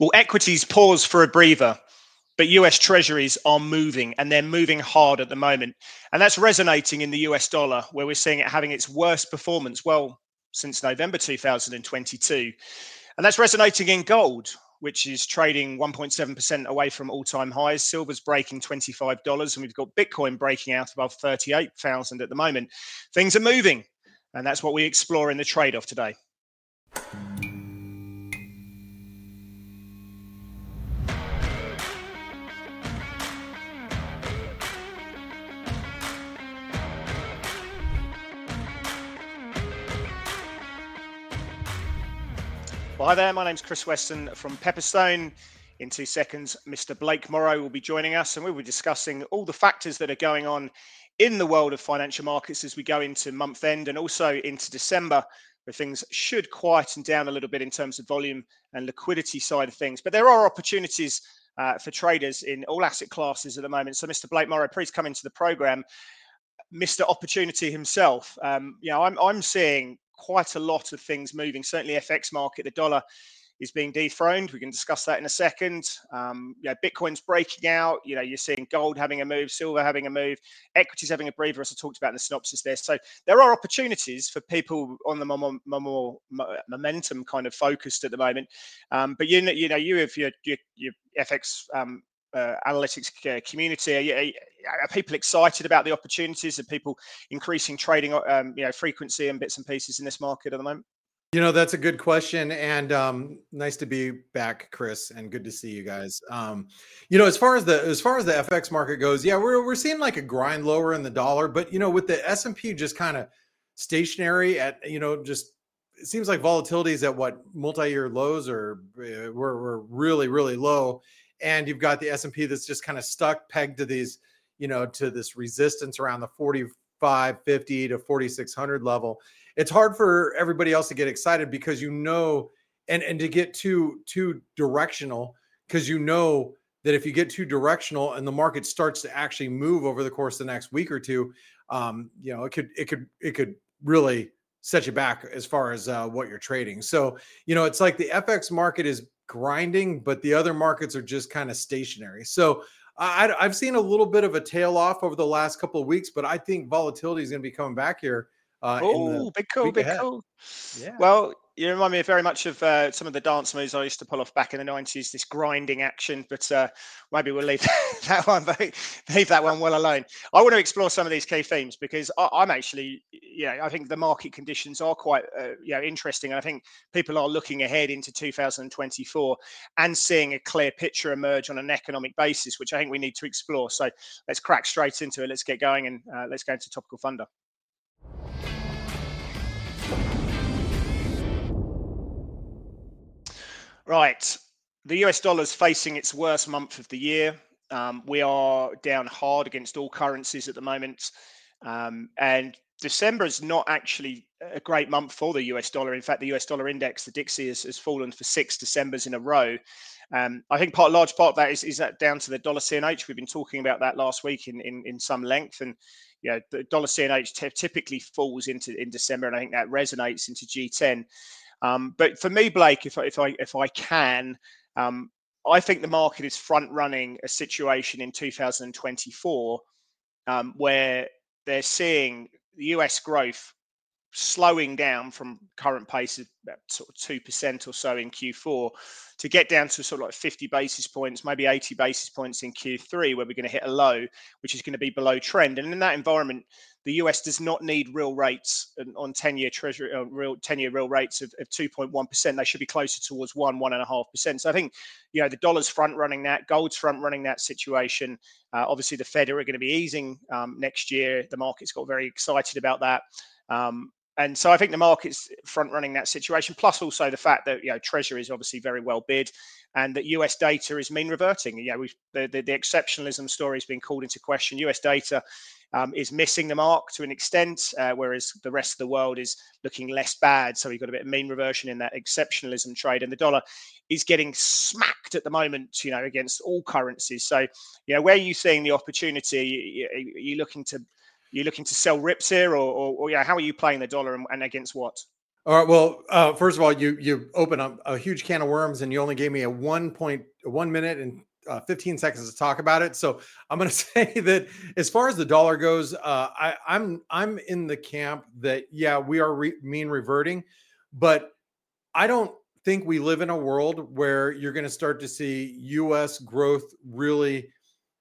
Well, equities pause for a breather, but US treasuries are moving and they're moving hard at the moment. And that's resonating in the US dollar, where we're seeing it having its worst performance, well, since November 2022. And that's resonating in gold, which is trading 1.7% away from all time highs. Silver's breaking $25, and we've got Bitcoin breaking out above 38,000 at the moment. Things are moving, and that's what we explore in the trade off today. Well, hi there. My name's Chris Weston from Pepperstone. In two seconds, Mr. Blake Morrow will be joining us, and we will be discussing all the factors that are going on in the world of financial markets as we go into month end and also into December, where things should quieten down a little bit in terms of volume and liquidity side of things. But there are opportunities uh, for traders in all asset classes at the moment. So, Mr. Blake Morrow, please come into the program. Mr. Opportunity himself. Um, you know, I'm I'm seeing quite a lot of things moving. Certainly, FX market, the dollar is being dethroned. We can discuss that in a second. Um, yeah, Bitcoin's breaking out. You know, you're seeing gold having a move, silver having a move, equities having a breather, as I talked about in the synopsis there. So there are opportunities for people on the more, more momentum kind of focused at the moment. Um, but you know, you know, you have your your, FX um, uh, analytics community? Are, people excited about the opportunities? Are people increasing trading, um, you know, frequency and bits and pieces in this market at the moment? You know, that's a good question, and um, nice to be back, Chris, and good to see you guys. Um, you know, as far as the as far as the FX market goes, yeah, we're we're seeing like a grind lower in the dollar, but you know, with the S and P just kind of stationary at you know just it seems like volatility is at what multi-year lows or uh, we're, we're really really low and you've got the S&P that's just kind of stuck pegged to these, you know, to this resistance around the 4550 to 4600 level. It's hard for everybody else to get excited because you know and and to get too too directional because you know that if you get too directional and the market starts to actually move over the course of the next week or two, um, you know, it could it could it could really set you back as far as uh, what you're trading. So, you know, it's like the FX market is grinding, but the other markets are just kind of stationary. So I, have seen a little bit of a tail off over the last couple of weeks, but I think volatility is going to be coming back here. Uh, oh, big cool, big ahead. cool. Yeah. Well, you remind me very much of uh, some of the dance moves I used to pull off back in the nineties. This grinding action, but uh, maybe we'll leave that one leave that one well alone. I want to explore some of these key themes because I, am actually, yeah, I think the market conditions are quite, uh, you know, interesting, and I think people are looking ahead into 2024 and seeing a clear picture emerge on an economic basis, which I think we need to explore. So let's crack straight into it. Let's get going and uh, let's go into topical thunder. Right. The US dollar is facing its worst month of the year. Um, we are down hard against all currencies at the moment. Um, and December is not actually a great month for the US dollar. In fact, the US dollar index, the Dixie, has, has fallen for six Decembers in a row. Um, I think part, large part of that is, is that down to the dollar CNH. We've been talking about that last week in, in, in some length. And, you know, the dollar CNH t- typically falls into in December. And I think that resonates into G10. Um, but for me, Blake, if I, if I if I can, um, I think the market is front running a situation in 2024 um, where they're seeing the US growth slowing down from current pace of sort of two percent or so in Q4 to get down to sort of like 50 basis points, maybe 80 basis points in Q3, where we're going to hit a low, which is going to be below trend. And in that environment, the US does not need real rates on 10 year treasury, uh, real 10 year real rates of, of 2.1%. They should be closer towards one, one and a half percent. So I think, you know, the dollar's front running that, gold's front running that situation. Uh, obviously, the Fed are going to be easing um, next year. The market's got very excited about that. Um, and so I think the market's front running that situation. Plus, also the fact that you know Treasury is obviously very well bid, and that US data is mean reverting. You know, the, the, the exceptionalism story has been called into question. US data um, is missing the mark to an extent, uh, whereas the rest of the world is looking less bad. So we've got a bit of mean reversion in that exceptionalism trade, and the dollar is getting smacked at the moment. You know, against all currencies. So you know, where are you seeing the opportunity? Are you looking to you looking to sell rips here, or, or, or yeah, how are you playing the dollar and, and against what? All right. Well, uh, first of all, you you open up a huge can of worms, and you only gave me a one point one minute and uh, 15 seconds to talk about it. So I'm going to say that as far as the dollar goes, uh, I, I'm I'm in the camp that yeah we are re- mean reverting, but I don't think we live in a world where you're going to start to see U.S. growth really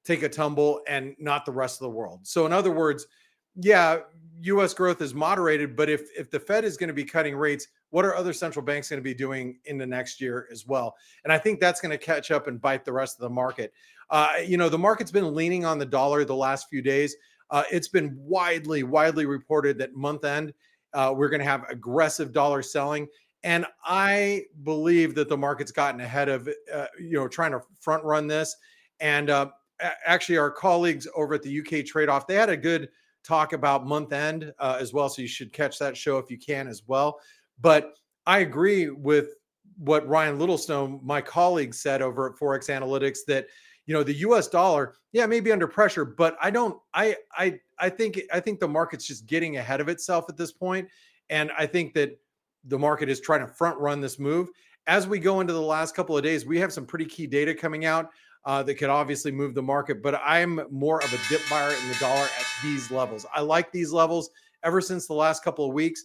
take a tumble and not the rest of the world. So in other words, yeah, U.S. growth is moderated, but if if the Fed is going to be cutting rates, what are other central banks going to be doing in the next year as well? And I think that's going to catch up and bite the rest of the market. Uh, you know, the market's been leaning on the dollar the last few days. Uh, it's been widely, widely reported that month end uh, we're going to have aggressive dollar selling. And I believe that the market's gotten ahead of, uh, you know, trying to front run this. And uh, actually, our colleagues over at the UK Trade Off, they had a good talk about month end uh, as well. So you should catch that show if you can as well. But I agree with what Ryan Littlestone, my colleague, said over at Forex Analytix that you know the U.S. dollar, yeah, may be under pressure, but I don't. I I I think I think the market's just getting ahead of itself at this point, and I think that the market is trying to front run this move. As we go into the last couple of days, we have some pretty key data coming out uh, that could obviously move the market. But I'm more of a dip buyer in the dollar at these levels. I like these levels ever since the last couple of weeks.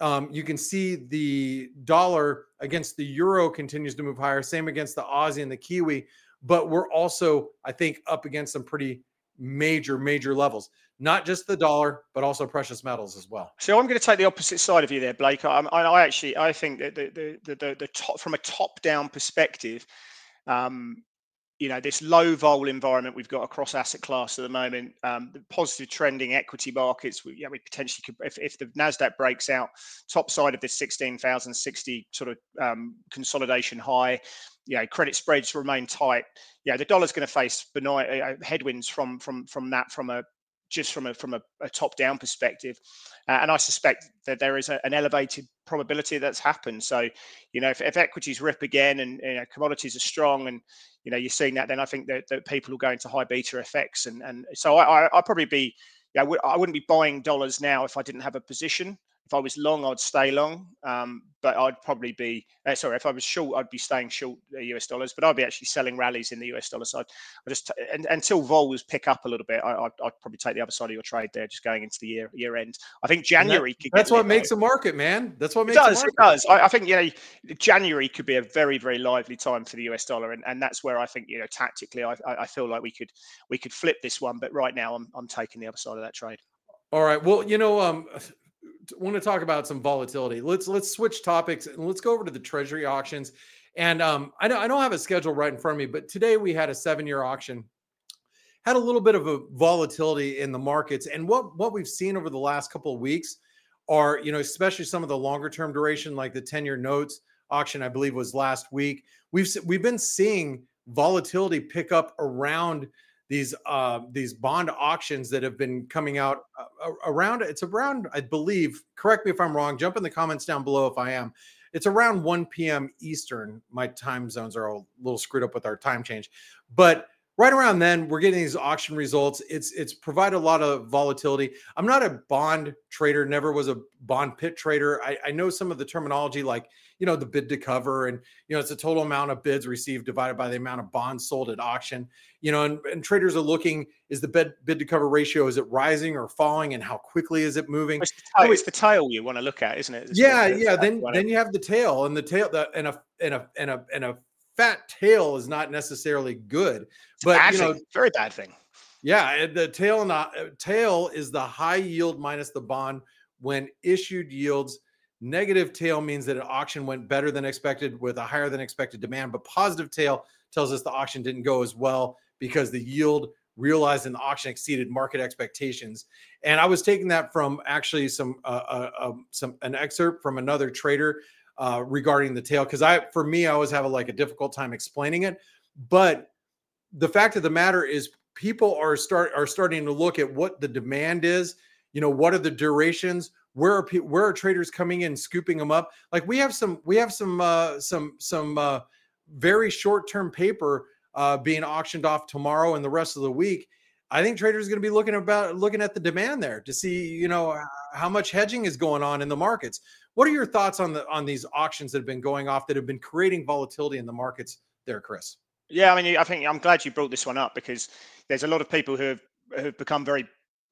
Um, you can see the dollar against the euro continues to move higher. Same against the Aussie and the Kiwi. But we're also, I think, up against some pretty major, major levels. Not just the dollar, but also precious metals as well. So I'm going to take the opposite side of you there, Blake. I, I actually I think that the the the, the, top from a top down perspective, um, you know this low vol environment we've got across asset class at the moment um, the positive trending equity markets we, yeah we potentially could if, if the nasdaq breaks out top side of this 16060 sort of um, consolidation high you know credit spreads remain tight. Yeah the dollar's going to face benign uh, headwinds from from from that from a just from a from a, a top down perspective. Uh, and i suspect that there is a, an elevated probability that's happened. So you know if, if equities rip again and you know, commodities are strong and you know you're seeing that then i think that, that people will go into high beta FX and and so i, I i'll probably be yeah, I wouldn't be buying dollars now if I didn't have a position if I was long, I'd stay long, um, but I'd probably be uh, sorry. If I was short, I'd be staying short the US dollars, but I'd be actually selling rallies in the US dollar side. I just and, until vols pick up a little bit, I, would probably take the other side of your trade there, just going into the year year end. I think January. That, that's what makes a market, man. That's what makes it does. It does. I, I, think you know January could be a very very lively time for the US dollar, and, and that's where I think you know tactically, I, I feel like we could we could flip this one, but right now I'm I'm taking the other side of that trade. All right. Well, you know, um, want to talk about some volatility. Let's let's switch topics and let's go over to the treasury auctions. And um, I don't I don't have a schedule right in front of me, but today we had a seven year auction. Had a little bit of a volatility in the markets, and what what we've seen over the last couple of weeks are you know especially some of the longer term duration like the 10 year notes auction i believe was last week we've we've been seeing volatility pick up around these uh, these bond auctions that have been coming out uh, around it's around i believe correct me if i'm wrong jump in the comments down below if i am. It's around 1 p.m eastern my time zones are a little screwed up with our time change but right around then we're getting these auction results. It's it's provided a lot of volatility. I'm not a bond trader never was a bond pit trader. I, I know some of the terminology like you know the bid to cover and you know it's the total amount of bids received divided by the amount of bonds sold at auction. You know and, and traders are looking is the bid bid to cover ratio is it rising or falling and how quickly is it moving? It's the tail, it's the tail you want to look at isn't it? It's yeah yeah then then you have the tail and the tail the, and a and a and a and a fat tail is not necessarily good, but you know, thing. very bad thing. Yeah, the tail not uh, tail is the high yield minus the bond when issued yields. Negative tail means that an auction went better than expected with a higher than expected demand, but positive tail tells us the auction didn't go as well because the yield realized in the auction exceeded market expectations. And I was taking that from actually some uh, uh, um, some an excerpt from another trader uh, regarding the tail because I, for me, I always have a, like a difficult time explaining it. But the fact of the matter is, people are start are starting to look at what the demand is. You know, what are the durations? Where are people, where are traders coming in, scooping them up? Like we have some, we have some, uh, some, some uh, very short term paper uh, being auctioned off tomorrow and the rest of the week. I think traders are going to be looking about looking at the demand there to see, you know, how much hedging is going on in the markets. What are your thoughts on the on these auctions that have been going off that have been creating volatility in the markets there, Chris? Yeah, I mean, I think I'm glad you brought this one up because there's a lot of people who have, have become very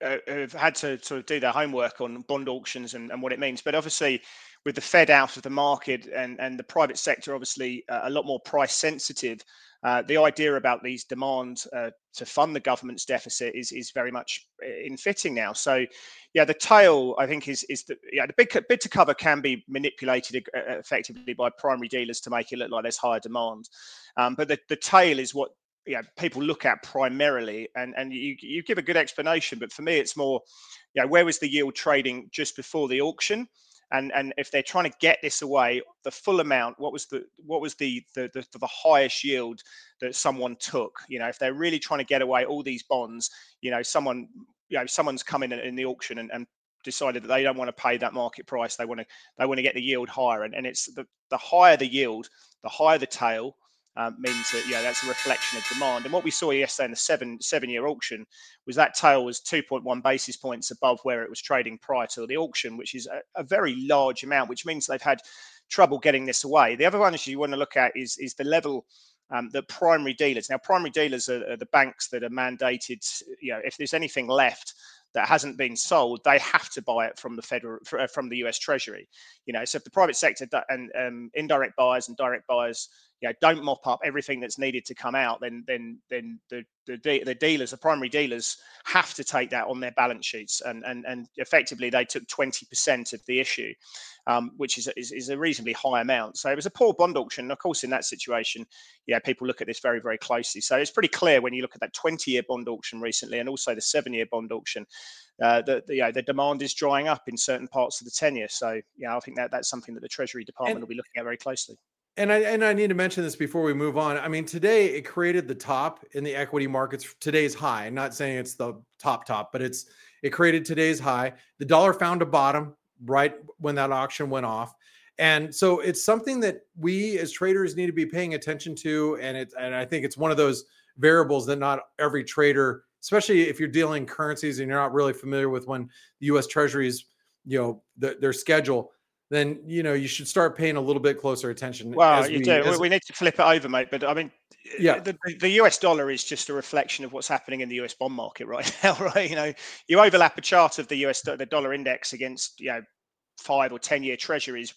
uh, have had to sort of do their homework on bond auctions and, and what it means. But obviously, with the Fed out of the market and, and the private sector obviously uh, a lot more price sensitive, uh, the idea about these demands uh, to fund the government's deficit is is very much uh, in fitting now. So, yeah, the tail I think is is the yeah the big bid to cover can be manipulated uh, effectively by primary dealers to make it look like there's higher demand, um, but the, the tail is what yeah people look at primarily, and and you you give a good explanation, but for me it's more, yeah, where was the yield trading just before the auction? And and if they're trying to get this away the full amount what was the what was the the the, the highest yield that someone took? You know if they're really trying to get away all these bonds you know someone you know someone's come in in the auction and, and decided that they don't want to pay that market price they want to they want to get the yield higher. And, and it's the the higher the yield the higher the tail um, means that yeah, that's a reflection of demand. And what we saw yesterday in the seven seven year auction was that tail was 2.1 basis points above where it was trading prior to the auction, which is a, a very large amount, which means they've had trouble getting this away. The other one you want to look at is is the level um, the primary dealers. Now, primary dealers are, are, the banks that are mandated. You know, if there's anything left that hasn't been sold, they have to buy it from the federal from the U.S. Treasury. You know, so if the private sector and um, indirect buyers and direct buyers you know, don't mop up everything that's needed to come out, then then then the the, the dealers, the primary dealers, have to take that on their balance sheets, and and and effectively they took twenty percent of the issue, um, which is, is, is a reasonably high amount. So it was a poor bond auction. Of course, in that situation, yeah, people look at this very very closely. So it's pretty clear when you look at that twenty-year bond auction recently, and also the seven-year bond auction, uh, the, the, you know, the demand is drying up in certain parts of the tenor. So yeah, I think that that's something that the Treasury Department and, will be looking at very closely and I and I need to mention this before we move on. I mean, today it created the top in the equity markets. Today's high. I'm not saying it's the top top, but it's it created today's high. The dollar found a bottom right when that auction went off. And so it's something that we as traders need to be paying attention to. And it and I think it's one of those variables that not every trader, especially if you're dealing currencies and you're not really familiar with when the US Treasury's, you know, the, their schedule then you know you should start paying a little bit closer attention. Well, you do. As... We need to flip it over, mate. But I mean, yeah, the, the US dollar is just a reflection of what's happening in the US bond market right now, right? You know, you overlap a chart of the US the dollar index against you know five or ten year treasuries,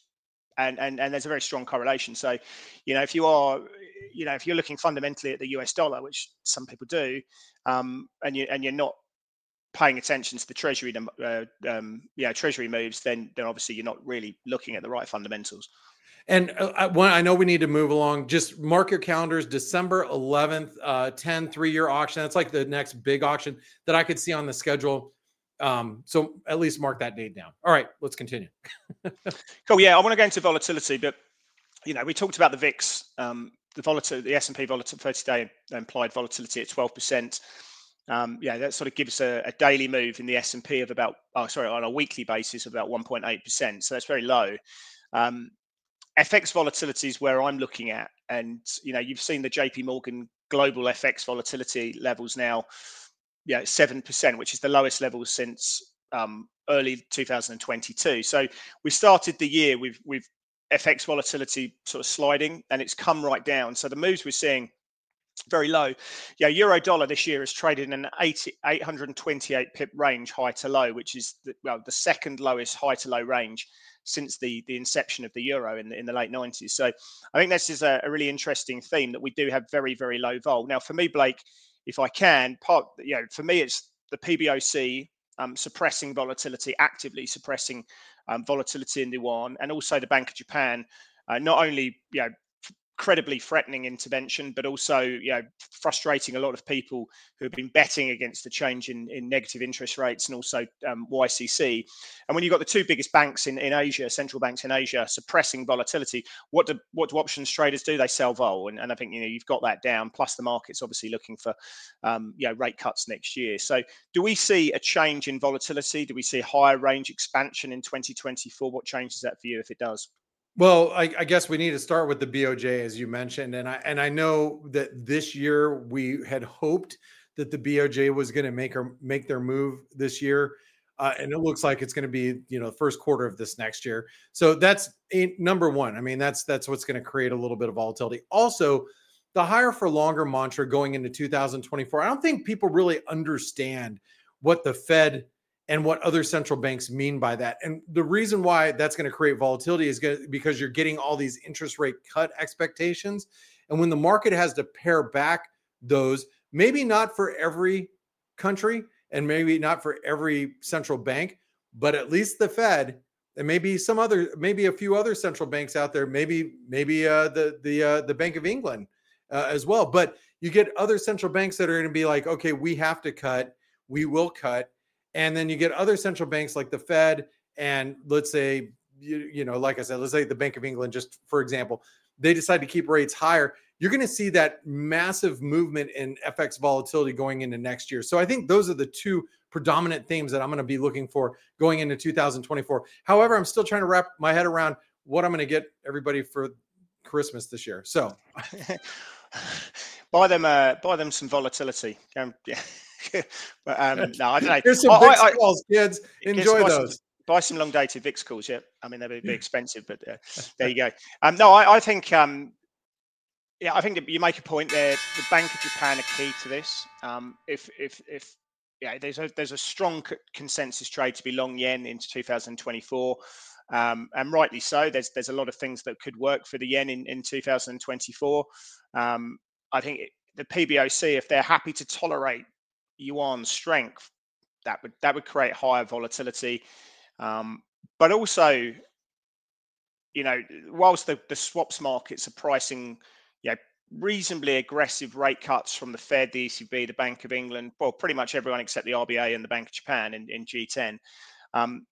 and and and there's a very strong correlation. So, you know, if you are you know if you're looking fundamentally at the US dollar, which some people do, um, and you and you're not paying attention to the treasury uh, um, yeah treasury moves then then obviously you're not really looking at the right fundamentals and uh, one, I know we need to move along. Just mark your calendars. December 11th, uh, 10 three-year auction. That's like the next big auction that I could see on the schedule. Um, so at least mark that date down. All right, let's continue. cool. Yeah, I want to go into volatility, but you know, we talked about the VIX, um, the volatility, the S&P volatility, 30-day implied volatility at 12 percent um, yeah, that sort of gives a, a, daily move in the S and P of about, oh, sorry, on a weekly basis of about 1.8 percent. So that's very low. Um, FX volatility is where I'm looking at, and you know, you've seen the JP Morgan global FX volatility levels now, yeah, seven percent, which is the lowest level since um, early 2022. So we started the year with with FX volatility sort of sliding, and it's come right down. So the moves we're seeing very low. Yeah, euro dollar this year has traded in an 80, 828 pip range high to low, which is the, well the second lowest high to low range since the the inception of the euro in the, in the late 90s. So I think this is a, a really interesting theme that we do have very very low vol. Now for me, Blake, if I can, part you know for me it's the PBOC um, suppressing volatility, actively suppressing um, volatility in the yuan, and also the Bank of Japan. Uh, not only you know incredibly threatening intervention, but also you know frustrating a lot of people who have been betting against the change in, in negative interest rates and also um, YCC. And when you've got the two biggest banks in, in Asia, central banks in Asia, suppressing volatility, what do what do options traders do? They sell vol, and, and I think you know you've got that down. Plus the market's obviously looking for um, you know rate cuts next year. So do we see a change in volatility? Do we see higher range expansion in 2024? What changes that for you if it does? Well, I, I, guess we need to start with the BOJ, as you mentioned, and I and I know that this year we had hoped that the BOJ was going to make or make their move this year. uh, and it looks like it's going to be you know the first quarter of this next year. So that's a, number one. I mean, that's that's what's going to create a little bit of volatility. Also, the higher for longer mantra going into 2024. I don't think people really understand what the Fed and what other central banks mean by that. And the reason why that's going to create volatility is because you're getting all these interest rate cut expectations. And when the market has to pare back those, maybe not for every country and maybe not for every central bank, but at least the Fed and maybe some other, maybe a few other central banks out there, maybe maybe uh, the the uh, the Bank of England uh, as well. But you get other central banks that are going to be like, okay, we have to cut, we will cut, and then you get other central banks like the Fed and let's say you, you know, like I said, let's say the Bank of England, just for example, they decide to keep rates higher. You're going to see that massive movement in FX volatility going into next year. So I think those are the two predominant themes that I'm going to be looking for going into 2024. However, I'm still trying to wrap my head around what I'm going to get everybody for Christmas this year. So buy them uh, buy them some volatility. Um, yeah. but um, no, I don't know. Here's some I, calls, kids. Enjoy those. Some, buy some long dated VIX calls. Yeah, I mean they're a bit expensive, but uh, there you go. Um, no, I, I think um, yeah, I think you make a point there. The Bank of Japan are key to this. Um, if if if yeah, there's a there's a strong consensus trade to be long yen into 2024. Um, and rightly so. There's there's a lot of things that could work for the yen in, in 2024. Um, I think it, the PBOC, if they're happy to tolerate yuan strength, that would that would create higher volatility. Um, but also, you know, whilst the, the swaps markets are pricing, you know, reasonably aggressive rate cuts from the Fed, the ECB, the Bank of England, well, pretty much everyone except the RBA and the Bank of Japan in, in G10. Um,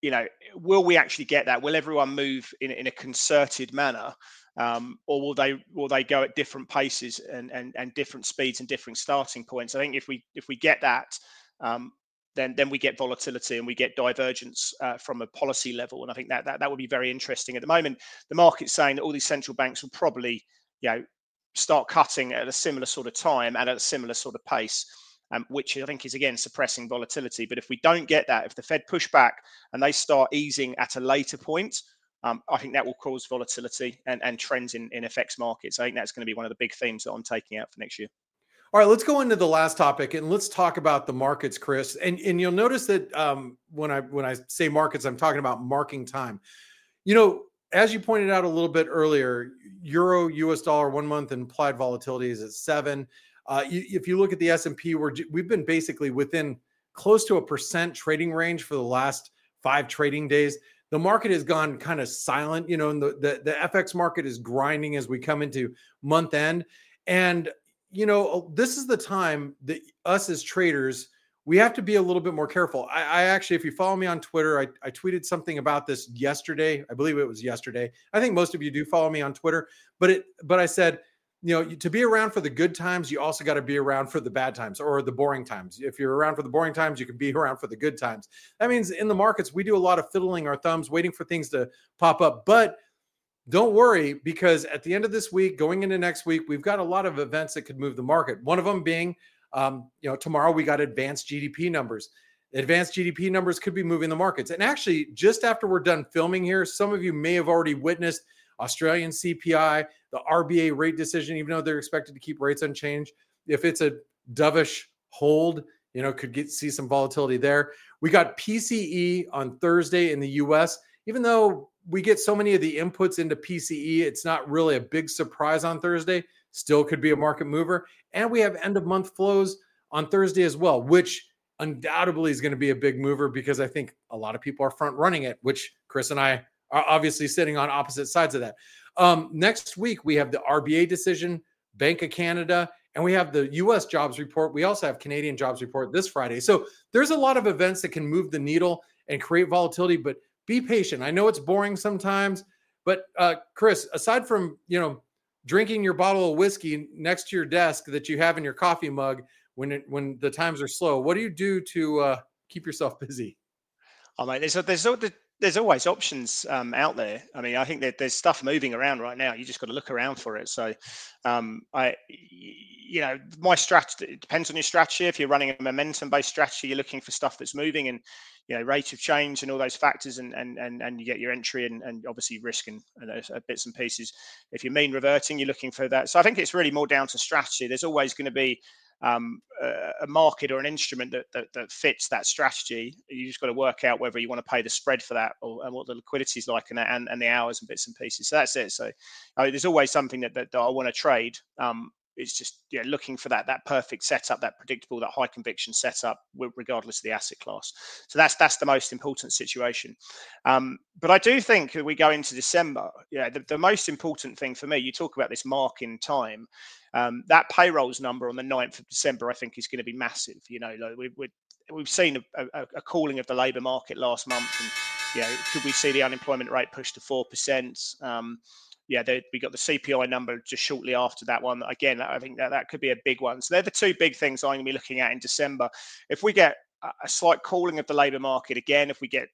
you know, will we actually get that? Will everyone move in, in a concerted manner? Um, or will they will they go at different paces and, and and different speeds and different starting points? I think if we if we get that, um, then then we get volatility and we get divergence uh, from a policy level, and I think that, that that would be very interesting. At the moment, the market's saying that all these central banks will probably you know start cutting at a similar sort of time and at a similar sort of pace. Um, which I think is again suppressing volatility. But if we don't get that, if the Fed push back and they start easing at a later point, um, I think that will cause volatility and, and trends in, in FX markets. I think that's going to be one of the big themes that I'm taking out for next year. All right, let's go into the last topic and let's talk about the markets, Chris. And and you'll notice that um, when I when I say markets, I'm talking about marking time. You know, as you pointed out a little bit earlier, euro US dollar one month implied volatility is at seven. Uh, if you look at the S and P, we're we've been basically within close to a percent trading range for the last five trading days the market has gone kind of silent, you know, and the, the, the FX market is grinding as we come into month end. And, you know, oh, this is the time that us as traders, we have to be a little bit more careful. I, I actually, if you follow me on Twitter, I, I tweeted something about this yesterday. I believe it was yesterday. I think most of you do follow me on Twitter, but it, but I said, you know, to be around for the good times, you also got to be around for the bad times or the boring times. If you're around for the boring times, you can be around for the good times. That means in the markets, we do a lot of fiddling our thumbs, waiting for things to pop up. But don't worry, because at the end of this week, going into next week, we've got a lot of events that could move the market. One of them being, um, you know, tomorrow we got advanced GDP numbers. Advanced GDP numbers could be moving the markets. And actually, just after we're done filming here, some of you may have already witnessed Australian CPI, the RBA rate decision, even though they're expected to keep rates unchanged. If it's a dovish hold, you know, could get see some volatility there. We got PCE on Thursday in the US. Even though we get so many of the inputs into PCE, it's not really a big surprise on Thursday. Still could be a market mover. And we have end of month flows on Thursday as well, which undoubtedly is going to be a big mover because I think a lot of people are front running it, which Chris and I are obviously sitting on opposite sides of that. Um, next week, we have the RBA decision, Bank of Canada, and we have the US jobs report. We also have Canadian jobs report this Friday. So there's a lot of events that can move the needle and create volatility, but be patient. I know it's boring sometimes, but uh, Chris, aside from, you know, drinking your bottle of whiskey next to your desk that you have in your coffee mug when it, when the times are slow, what do you do to uh, keep yourself busy? Oh, mate, there's, there's, there's always options um, out there. I mean, I think that there's stuff moving around right now. You just got to look around for it. So, um, I, you know, my strategy it depends on your strategy. If you're running a momentum-based strategy, you're looking for stuff that's moving and you know rate of change and all those factors, and and and, and you get your entry and, and obviously risk and, and those uh, bits and pieces. If you're mean reverting, you're looking for that. So I think it's really more down to strategy. There's always going to be um, a, market or an instrument that, that, that fits that strategy. You just got to work out whether you want to pay the spread for that or and what the liquidity is like and, and, and the hours and bits and pieces. So that's it. So uh, there's always something that, that, that I want to trade. Um, it's just yeah, looking for that that perfect setup, that predictable, that high conviction setup, regardless of the asset class. So that's that's the most important situation. Um, but I do think we go into December. Yeah, the, the, most important thing for me, you talk about this mark in time. Um, that payrolls number on the 9th of December, I think, is going to be massive. You know, like we, we, we've seen a, a, a, cooling of the labour market last month, and you know, could we see the unemployment rate push to four percent? Um, yeah, they, we got the CPI number just shortly after that one. Again, I think that that could be a big one. So they're the two big things I'm going to be looking at in December. If we get a slight cooling of the labour market again, if we get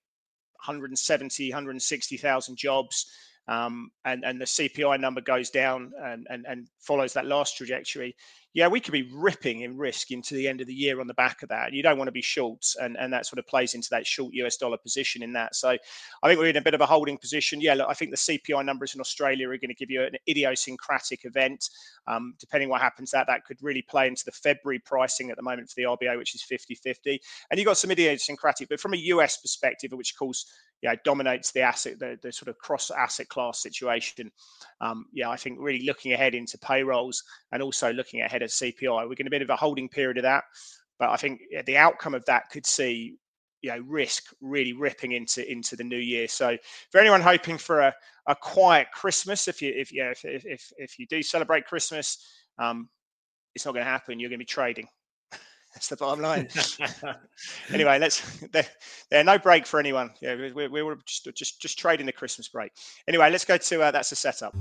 170, 160,000 jobs, um, and and the CPI number goes down and, and and follows that last trajectory, yeah, we could be ripping in risk into the end of the year on the back of that. You don't want to be shorts, and and that sort of plays into that short US dollar position in that. So I think we're in a bit of a holding position. Yeah, look, I think the CPI numbers in Australia are going to give you an idiosyncratic event. Um, depending what happens, that that could really play into the February pricing at the moment for the RBA, which is 50-50. And you've got some idiosyncratic, but from a US perspective, which of course yeah, dominates the asset, the, the sort of cross asset class situation. Um, yeah, I think really looking ahead into payrolls and also looking ahead CPI, we're going to be in a bit of a holding period of that. But I think the outcome of that could see you know risk really ripping into into the new year. So for anyone hoping for a, a quiet Christmas, if you if you know, if, if if you do celebrate Christmas, um, it's not going to happen. You're going to be trading. That's the bottom line. anyway, let's there, there no break for anyone. Yeah, we, we were just just just trading the Christmas break. Anyway, let's go to uh, that's the setup.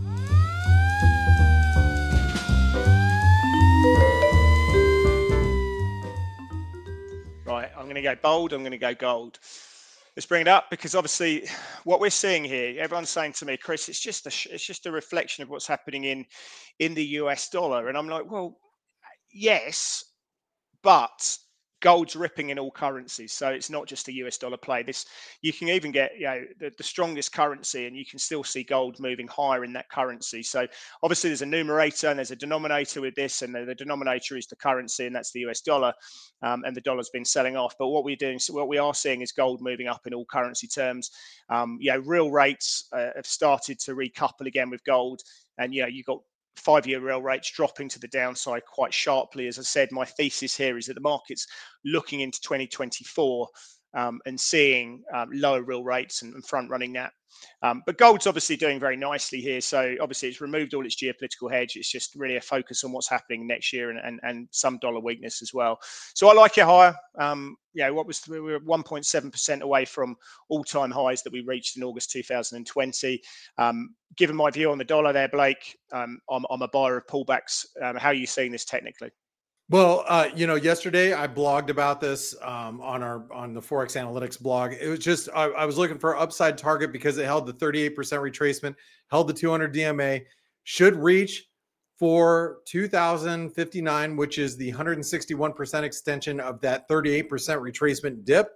Going to go bold. I'm going to go gold. Let's bring it up because obviously, what we're seeing here, everyone's saying to me, Chris, it's just a it's just a reflection of what's happening in in the US dollar, and I'm like, well, yes, but gold's ripping in all currencies so it's not just a us dollar play. This you can even get you know the, the, strongest currency and you can still see gold moving higher in that currency. So obviously there's a numerator and there's a denominator with this and the, the denominator is the currency and that's the us dollar um, and the dollar's been selling off. But what we're doing what we are seeing is gold moving up in all currency terms. Um, you know real rates uh, have started to recouple again with gold and you know you've got five year real rates dropping to the downside quite sharply. As I said, my thesis here is that the market's looking into 2024 um, and seeing um, lower real rates and, and front running that. Um, but gold's obviously doing very nicely here. So obviously it's removed all its geopolitical hedge. It's just really a focus on what's happening next year and, and, and some dollar weakness as well. So I like it higher. Um, yeah, what was we were 1.7% away from all-time highs that we reached in August 2020. Um, given my view on the dollar there, Blake, um, I'm, I'm, a buyer of pullbacks. How are you seeing this technically? Well, uh, you know, yesterday I blogged about this um, on our on the Forex Analytix blog. It was just I, I, was looking for upside target because it held the 38% retracement, held the 200 DMA, should reach for 2059, which is the 161% extension of that 38% retracement dip,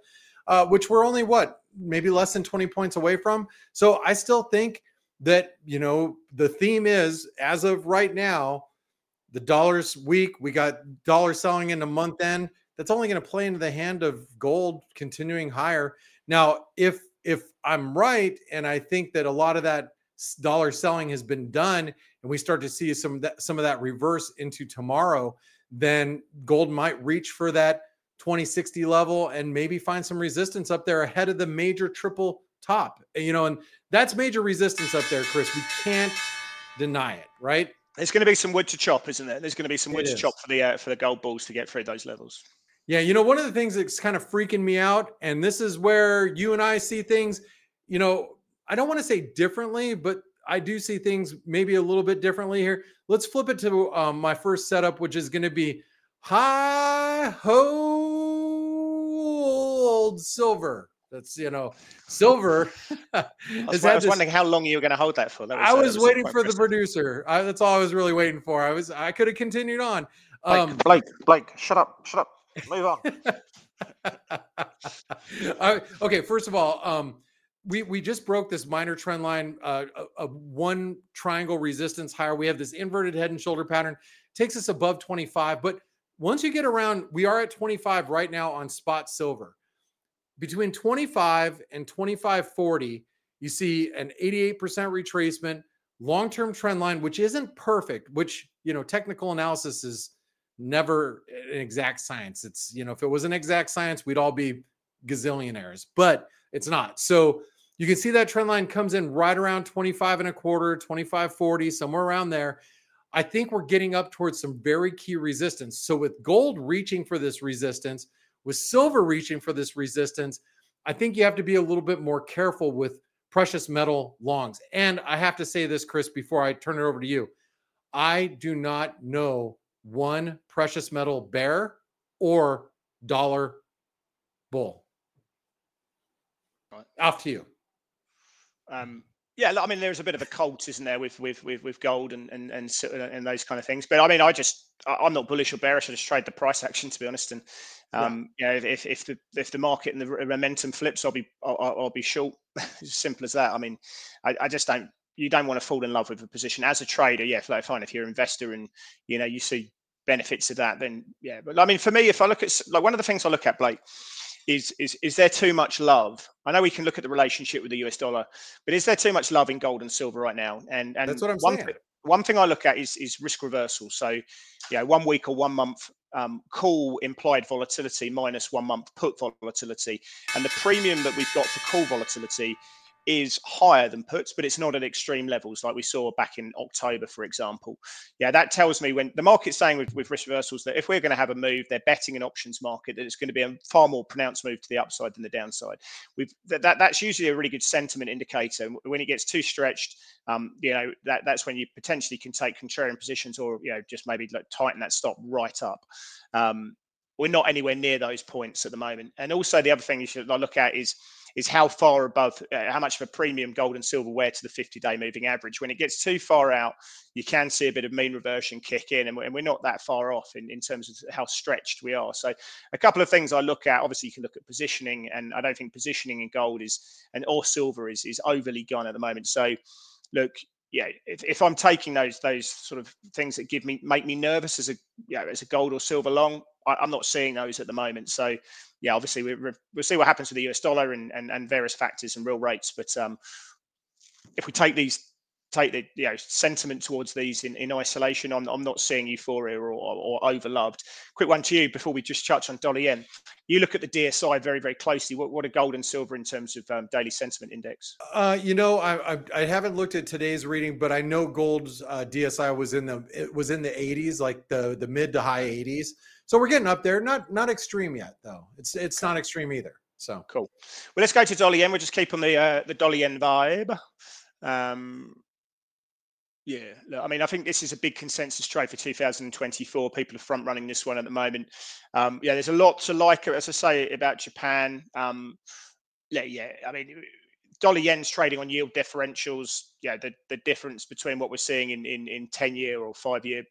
uh, which we're only what maybe less than 20 points away from. So I still think that you know the theme is as of right now the dollar's weak. We got dollar selling in a month end. That's only going to play into the hand of gold continuing higher. Now, if if I'm right, and I think that a lot of that dollar selling has been done, and we start to see some of that some of that reverse into tomorrow, then gold might reach for that 2060 level and maybe find some resistance up there ahead of the major triple top. You know, and that's major resistance up there, Chris. We can't deny it, right? There's going to be some wood to chop, isn't there? There's going to be some wood to chop for the uh, for the gold balls to get through those levels. Yeah, you know, one of the things that's kind of freaking me out, and this is where you and I see things. You know, I don't want to say differently, but I do see things maybe a little bit differently here. Let's flip it to um, my first setup, which is going to be high hold silver. That's you know, silver. I was, I was this, wondering how long you were going to hold that for. That was, I was, was waiting for the producer. I, that's all I was really waiting for. I was I could have continued on. Um, Blake, Blake, Blake, shut up, shut up, move on. uh, okay, first of all, um, we we just broke this minor trend line, uh, a, a, one triangle resistance higher. We have this inverted head and shoulder pattern, takes us above 25. But once you get around, we are at 25 right now on spot silver. Between 25 and 25.40, you see an 88% retracement, long-term trend line, which isn't perfect. Which you know, technical analysis is never an exact science. It's you know, if it was an exact science, we'd all be gazillionaires, but it's not. So you can see that trend line comes in right around 25 and a quarter, 2540, somewhere around there. I think we're getting up towards some very key resistance. So with gold reaching for this resistance, with silver reaching for this resistance, I think you have to be a little bit more careful with precious metal longs. And I have to say this, Chris, before I turn it over to you. I do not know one precious metal bear or dollar bull. Off to you. Um, yeah, I mean, there's a bit of a cult, isn't there, with with with, with gold and, and and and those kind of things. But I mean, I just I'm not bullish or bearish. I just trade the price action, to be honest. And um, yeah. you know, if if the if the market and the momentum flips, I'll be I'll, I'll be short. as simple as that. I mean, I, I just don't. You don't want to fall in love with a position as a trader. Yeah, fine. If you're an investor and you know you see benefits of that, then yeah. But I mean, for me, if I look at like one of the things I look at, Blake, is is is there too much love? I know we can look at the relationship with the US dollar, but is there too much love in gold and silver right now? And and that's what I'm one saying. Th- one thing I look at is is risk reversal. So, you know, one week or one month um, call implied volatility minus one month put volatility, and the premium that we've got for call volatility is higher than puts, but it's not at extreme levels like we saw back in October, for example. Yeah, that tells me when the market's saying with, with risk reversals that if we're going to have a move, they're betting an options market that it's going to be a far more pronounced move to the upside than the downside. We've that, that that's usually a really good sentiment indicator. When it gets too stretched, um, you know that that's when you potentially can take contrarian positions or you know just maybe like tighten that stop right up. Um, we're not anywhere near those points at the moment. And also the other thing you should look at is is how far above, uh, how much of a premium gold and silver wear to the 50 day moving average. When it gets too far out, you can see a bit of mean reversion kick in, and we're not that far off in, in terms of how stretched we are. So, a couple of things I look at obviously, you can look at positioning, and I don't think positioning in gold is, and or silver is, is overly gone at the moment. So, look, yeah, if, if I'm taking those those sort of things that give me make me nervous as a you know, as a gold or silver long, I, am not seeing those at the moment. So yeah, obviously we, we'll see what happens with the US dollar and, and, and various factors and real rates. But um, if we take these take the you know sentiment towards these in, in isolation. I'm, I'm not seeing euphoria or, or, or overloved. Quick one to you before we just touch on dollar yen. You look at the DSI very very closely. What what are gold and silver in terms of um, daily sentiment index? Uh, you know, I, I, I haven't looked at today's reading, but I know gold's uh, DSI was in the it was in the 80s, like the the mid to high 80s. So we're getting up there. Not not extreme yet though. It's it's not extreme either. So cool. Well, let's go to dollar yen. We'll just keep on the uh, the dollar yen vibe. Um, yeah, look, I mean, I think this is a big consensus trade for 2024. People are front running this one at the moment. Um, yeah, there's a lot to like, as I say, about Japan. Um, yeah, yeah, I mean, dollar yen's trading on yield differentials. Yeah, the, the difference between what we're seeing in, in, in 10 year or five year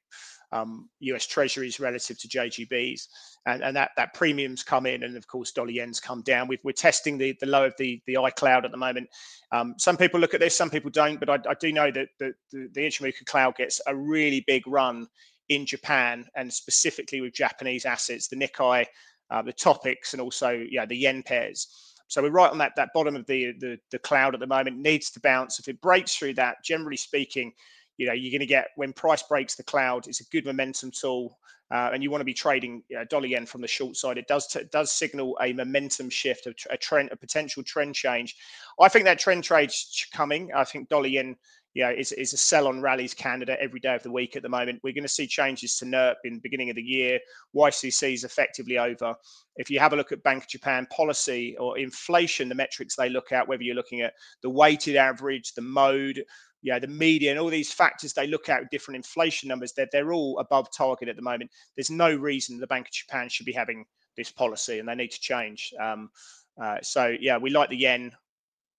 um, US Treasuries relative to JGBs, and, and that that premiums come in, and of course dollar yen's come down. we are testing the the low of the the iCloud at the moment. Um, some people look at this, some people don't, but I, I do know that the, the, the Ichimoku cloud gets a really big run in Japan, and specifically with Japanese assets, the Nikkei, uh, the TOPIX, and also yeah the yen pairs. So we're right on that that bottom of the, the the cloud at the moment. Needs to bounce. If it breaks through that, generally speaking, you know you're going to get when price breaks the cloud it's a good momentum tool uh, and you want to be trading you know, dollar yen from the short side it does t- does signal a momentum shift a, a, trend a potential trend change i think that trend trade's coming i think dollar yen know, is, is a sell on rallies candidate every day of the week at the moment. We're going to see changes to NIRP in the beginning of the year. YCC is effectively over. If you have a look at Bank of Japan policy or inflation, the metrics they look at, whether you're looking at the weighted average, the mode, yeah, the media and all these factors they look at different inflation numbers, they're, they're all above target at the moment. There's no reason the Bank of Japan should be having this policy and they need to change. Um, Uh, so yeah, we like the yen.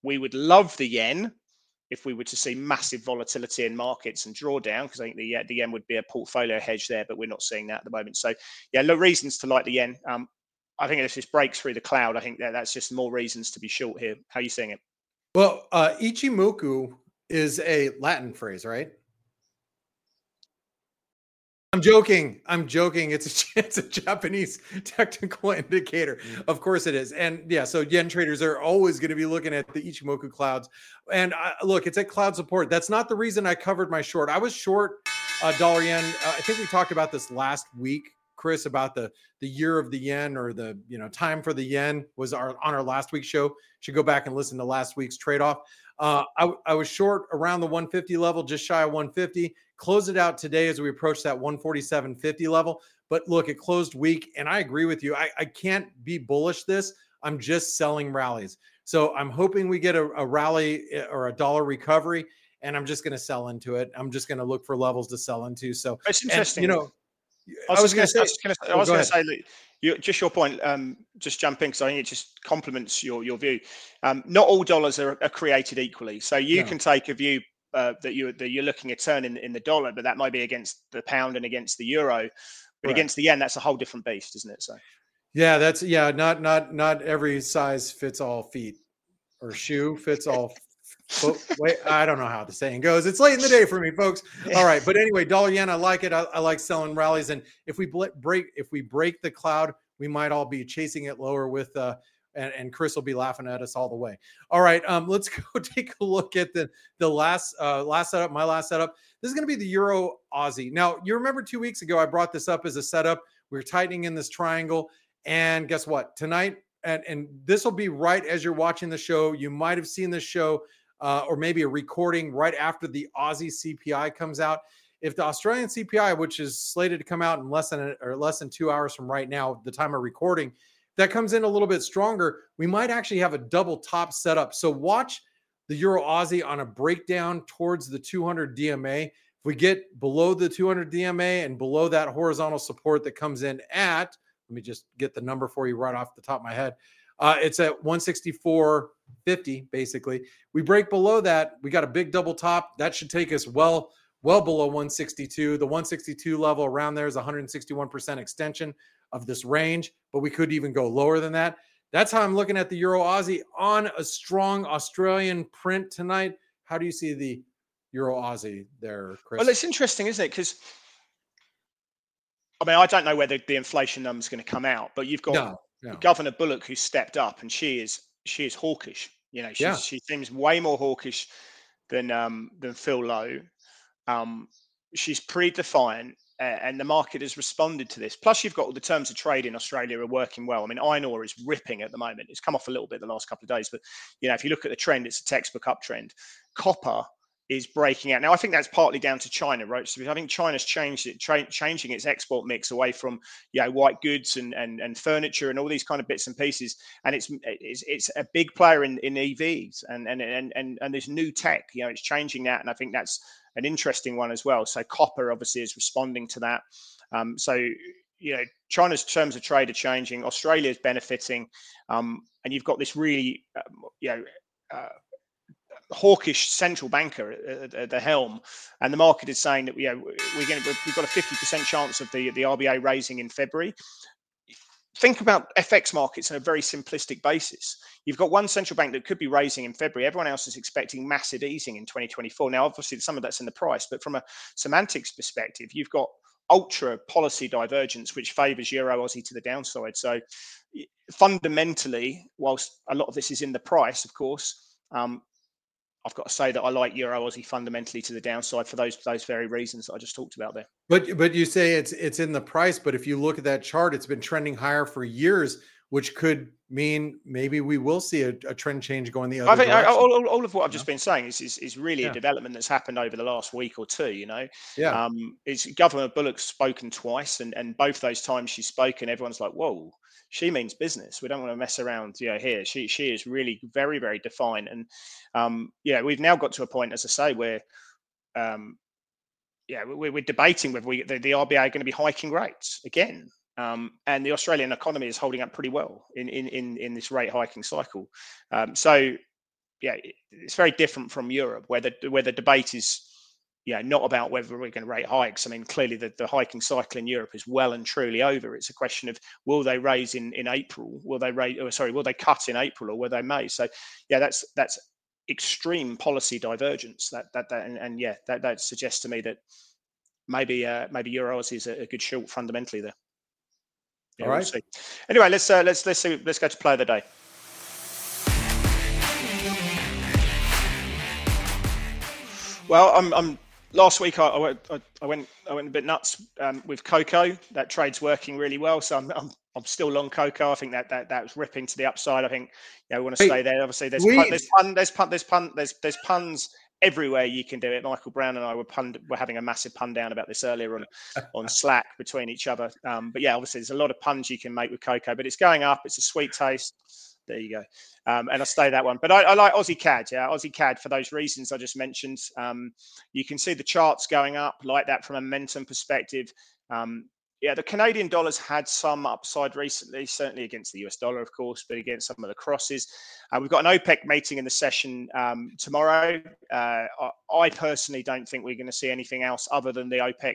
We would love the yen if we were to see massive volatility in markets and drawdown, because I think the the yen would be a portfolio hedge there, but we're not seeing that at the moment. So yeah, no reasons to like the yen. Um, I think if this breaks through the cloud, I think that that's just more reasons to be short here. How are you seeing it? Well, uh, Ichimoku is a Latin phrase, right? I'm joking. I'm joking. It's a it's a Japanese technical indicator. Of course it is. And yeah, so yen traders are always going to be looking at the Ichimoku clouds. And uh, look, it's at cloud support. That's not the reason I covered my short. I was short uh, dollar yen. Uh, I think we talked about this last week, Chris, about the the year of the yen or the you know time for the yen was our on our last week's show. Should go back and listen to last week's trade off. Uh, I, I was short around the 150 level, just shy of 150 close it out today as we approach that 147.50 level. But look, it closed weak, and I agree with you. I, I can't be bullish this. I'm just selling rallies. So I'm hoping we get a, a rally eh, or a dollar recovery, and I'm just going to sell into it. I'm just going to look for levels to sell into. So it's interesting. And, you know, I was, going to say, I was going to say, you, just your point. Um, just jump in because I think it just complements your your view. Um, not all dollars are, are created equally. So you no. can take a view uh, that you that you're looking at turn in, in the dollar, but that might be against the pound and against the euro. But right. against the yen, that's a whole different beast, isn't it? So yeah, that's yeah, not not not every size fits all feet or shoe fits all wait, I don't know how the saying goes. It's late in the day for me, folks. All right, but anyway, dollar yen, I like it. I, I like selling rallies, and if we break if we break the cloud, we might all be chasing it lower with uh, and, and Chris will be laughing at us all the way. All right, um, let's go take a look at the the last uh, last setup. My last setup. This is going to be the Euro Aussie. Now, you remember two weeks ago I brought this up as a setup. We are tightening in this triangle, and guess what? Tonight, and and this will be right as you're watching the show. You might have seen the show, uh, or maybe a recording right after the Aussie CPI comes out. If the Australian CPI, which is slated to come out in less than a, or less than two hours from right now, the time of recording, that comes in a little bit stronger, we might actually have a double top setup. So watch the Euro Aussie on a breakdown towards the 200 DMA. If we get below the 200 DMA and below that horizontal support that comes in at, let me just get the number for you right off the top of my head. Uh, it's at 164.50 basically. We break below that, we got a big double top. That should take us well, well below 162. The 162 level around there is 161% extension of this range, but we could even go lower than that. That's how I'm looking at the Euro Aussie on a strong Australian print tonight. How do you see the Euro Aussie there, Chris? Well, it's interesting, isn't it? Because I mean, I don't know whether the inflation number is going to come out, but you've got no, no. Governor Bullock who stepped up, and she is she is hawkish. You know, yeah. she seems way more hawkish than um, than Phil Lowe. Um, she's uh, and the market has responded to this. Plus, you've got all the terms of trade in Australia are working well. I mean, iron ore is ripping at the moment. It's come off a little bit the last couple of days, but you know, if you look at the trend, it's a textbook uptrend. Copper is breaking out now. I think that's partly down to China, right? So I think China's changed it, tra- changing its export mix away from you know white goods and, and and furniture and all these kind of bits and pieces, and it's it's, it's a big player in, in EVs and and and and and there's new tech. You know, it's changing that, and I think that's an interesting one as well. So copper obviously is responding to that. Um, so you know, China's terms of trade are changing. Australia is benefiting, um, and you've got this really, um, you know. Uh, hawkish central banker at, at, the helm, and the market is saying that you know we're going to, we've got a 50% chance of the the RBA raising in February think about FX markets on a very simplistic basis. You've got one central bank that could be raising in February. Everyone else is expecting massive easing in 2024. Now, obviously, some of that's in the price, but from a semantics perspective, you've got ultra policy divergence, which favors Euro Aussie to the downside. So, fundamentally, whilst a lot of this is in the price, of course, um, I've got to say that I like Euro Aussie fundamentally to the downside for those those very reasons that I just talked about there. But but you say it's it's in the price, but if you look at that chart, it's been trending higher for years, which could mean maybe we will see a, a trend change going the other. Way. I think direction. all, all, of what I've just been saying is is, is really yeah. a development that's happened over the last week or two. You know, yeah. Um, it's Governor Bullock's spoken twice, and and both those times she's spoken, everyone's like, whoa she means business. We don't want to mess around, you know, here. She she is really very very defined, and um, yeah, we've now got to a point, as I say, where um, yeah, we're, we're debating whether we the, the RBA are going to be hiking rates again. Um, and the Australian economy is holding up pretty well in in in, in this rate hiking cycle. Um, so yeah, it's very different from Europe, where the where the debate is yeah, not about whether we're going to rate hikes. I mean, clearly the, the hiking cycle in Europe is well and truly over. It's a question of will they raise in, in April? Will they raise? Oh, sorry, will they cut in April or will they May? So, yeah, that's that's extreme policy divergence. That that, that and, and yeah, that, that suggests to me that maybe uh, maybe Euro is a, a, good short fundamentally there. Yeah, All right. We'll anyway, let's uh, let's let's see, let's go to play of the day. Well, I'm I'm last week I, I, went, I, went I went a bit nuts um, with cocoa. That trade's working really well, so I'm, I'm, I'm still long cocoa. I think that that that was ripping to the upside. I think yeah, we want to stay there. Obviously, there's pun, there's pun, there's pun, there's pun, there's there's puns everywhere you can do it. Michael Brown and I were pun, were having a massive pun down about this earlier on on Slack between each other. Um, but yeah, obviously there's a lot of puns you can make with cocoa, but it's going up. It's a sweet taste. There you go. Um, and I stay that one. But I, I, like Aussie CAD. Yeah, Aussie CAD for those reasons I just mentioned. Um, you can see the charts going up like that from a momentum perspective. Um, yeah, the Canadian dollar's had some upside recently, certainly against the US dollar, of course, but against some of the crosses. Uh, we've got an OPEC meeting in the session um, tomorrow. Uh, I personally don't think we're going to see anything else other than the OPEC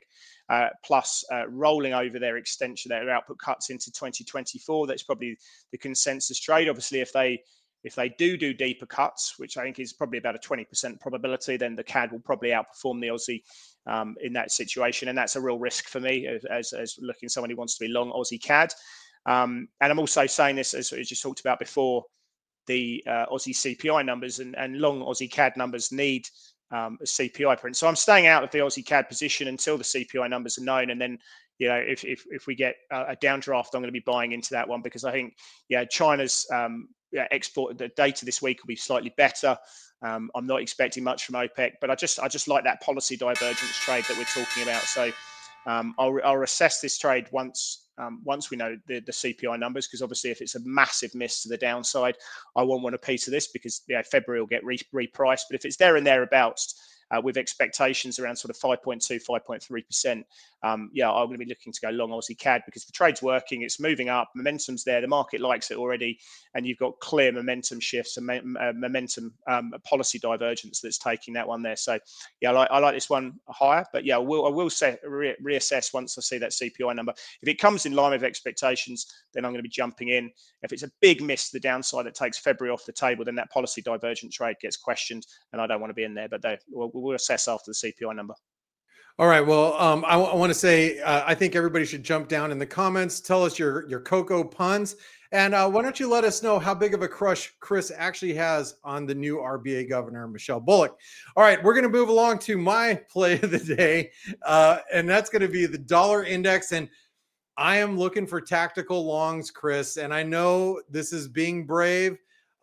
uh, plus uh, rolling over their extension, their output cuts into 2024. That's probably the consensus trade. Obviously, if they if they do do deeper cuts, which I think is probably about a 20% probability, then the CAD will probably outperform the Aussie um, in that situation, and that's a real risk for me as, as looking someone who wants to be long Aussie CAD. Um, and I'm also saying this as, as you talked about before, the uh, Aussie CPI numbers and, and long Aussie CAD numbers need um, a CPI print. So I'm staying out of the Aussie CAD position until the CPI numbers are known, and then you know if if, if we get a, downdraft, I'm going to be buying into that one because I think yeah China's um, yeah, export the data this week will be slightly better. Um, I'm not expecting much from OPEC, but I just I just like that policy divergence trade that we're talking about. So um, I'll, I'll assess this trade once um, once we know the, the CPI numbers, because obviously if it's a massive miss to the downside, I won't want a piece of this because yeah, February will get re- repriced. But if it's there and thereabouts, uh, with expectations around sort of 5.2, 5.3%. Um, yeah, I'm going to be looking to go long Aussie CAD because the trade's working, it's moving up, momentum's there, the market likes it already, and you've got clear momentum shifts and uh, momentum um, policy divergence that's taking that one there. So, yeah, I like, I like this one higher, but yeah, I will, I will re- reassess once I see that CPI number. If it comes in line with expectations, then I'm going to be jumping in. If it's a big miss the downside that takes February off the table, then that policy divergent trade gets questioned, and I don't want to be in there. But they, we'll, we'll assess after the CPI number. All right. Well, um, I, w- I want to say uh, I think everybody should jump down in the comments. Tell us your your cocoa puns, and uh, why don't you let us know how big of a crush Chris actually has on the new RBA governor Michelle Bullock. All right, we're going to move along to my play of the day, uh, and that's going to be the dollar index. And I am looking for tactical longs, Chris, and I know this is being brave.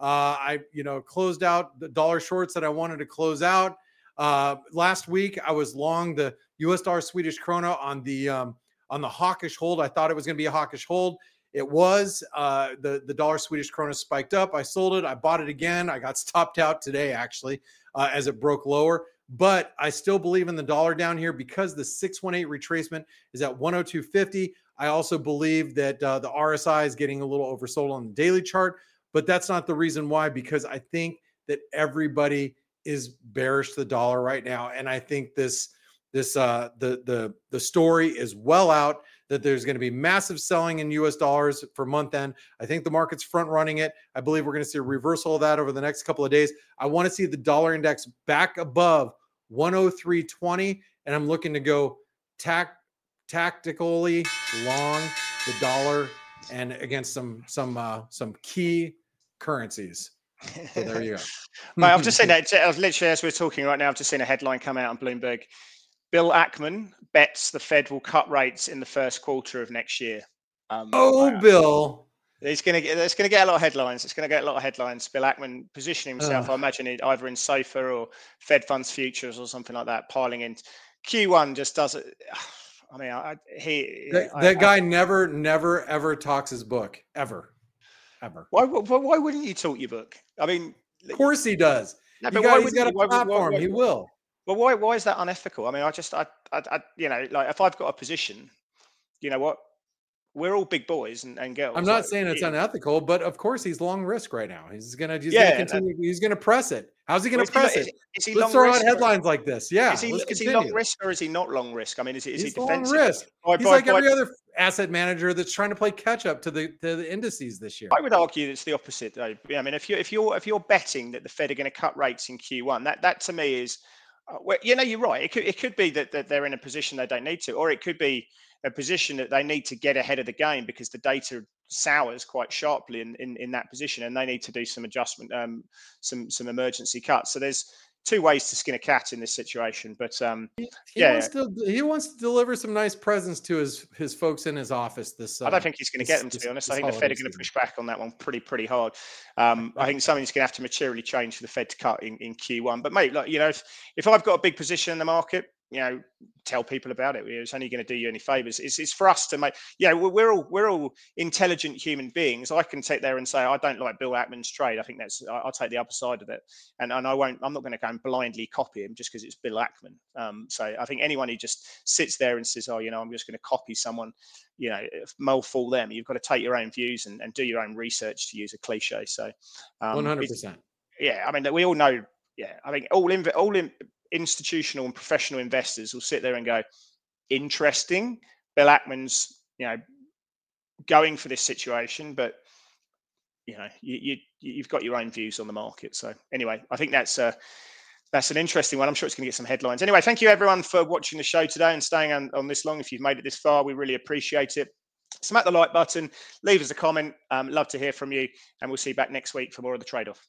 Uh, I you know closed out the dollar shorts that I wanted to close out. Uh, last week, I was long the U.S. dollar Swedish krona on the um, on the hawkish hold. I thought it was going to be a hawkish hold. It was. Uh, the the dollar Swedish krona spiked up. I sold it. I bought it again. I got stopped out today actually uh, as it broke lower. But I still believe in the dollar down here because the 618 retracement is at 102.50. I also believe that uh, the RSI is getting a little oversold on the daily chart, but that's not the reason why. Because I think that everybody is bearish the dollar right now, and I think this this uh, the the the story is well out that there's going to be massive selling in U.S. dollars for month end. I think the market's front running it. I believe we're going to see a reversal of that over the next couple of days. I want to see the dollar index back above 103.20, and I'm looking to go tac tactically long the dollar and against some some uh, some key currencies. So there you go. Mate, I've just seen that. I was literally as we're talking right now. I've just seen a headline come out on Bloomberg. Bill Ackman bets the Fed will cut rates in the first quarter of next year. Um, oh, Bill. It's going to get. It's going to get a lot of headlines. It's going to get a lot of headlines. Bill Ackman positioning himself. I imagine it either in SOFR or Fed funds futures or something like that, piling in. Q1 just does it. I mean, I, he that, I, that guy I, never, never, ever talks his book ever ever. Why, why, why wouldn't you talk your book? I mean, of course he does. No, but got, he's got a why, platform. Why, he will. Well, why why is that unethical? I mean, I just I, I, I you know like if I've got a position, you know what, we're all big boys and, and girls. I'm not like, saying it's unethical, but of course he's long risk right now. He's gonna, he's yeah, gonna continue, he's gonna press it. How's he gonna well, press is it? Is he let's throw out headlines like this. Yeah, is he, is he long risk or is he not long risk? I mean, is, is he's he defensive? Long risk. By, he's by, like by, every other asset manager that's trying to play catch up to the to the indices this year. I would argue it's the opposite, though. I mean, if you if you're if you're betting that the Fed are going to cut rates in Q1, that that to me is, uh, well, you know, you're right. It could it could be that, that they're in a position they don't need to, or it could be a position that they need to get ahead of the game because the data sours quite sharply in, in, in that position and they need to do some adjustment, um, some some emergency cuts. So there's two ways to skin a cat in this situation. But um, he, he yeah, wants to he wants to deliver some nice presents to his his folks in his office. This uh, I don't think he's going to get them. To be honest, I think the Fed are going to push back on that one pretty pretty hard. Um, I think something's going to have to materially change for the Fed to cut in, in Q1. But mate, like you know, if if I've got a big position in the market, you know tell people about it it's only going to do you any favors. It's, it's for us to make yeah we're, we're all we're all intelligent human beings. I can take there and say i don't like bill ackman's trade. I think that's i'll take the other side of it. And, and i won't i'm not going to go and blindly copy him just because it's bill ackman. Um, so i think anyone who just sits there and says oh you know i'm just going to copy someone you know fool them. You've got to take your own views and, and do your own research to use a cliche. So um, 100% yeah i mean we all know yeah i mean all in all in institutional and professional investors will sit there and go, interesting. Bill Ackman's, you know, going for this situation, but you know, you, you have got your own views on the market. So anyway, I think that's a that's an interesting one. I'm sure it's going to get some headlines. Anyway, thank you everyone for watching the show today and staying on, on this long. If you've made it this far, we really appreciate it. Smack the like button, leave us a comment. Um, love to hear from you, and we'll see you back next week for more of the trade off.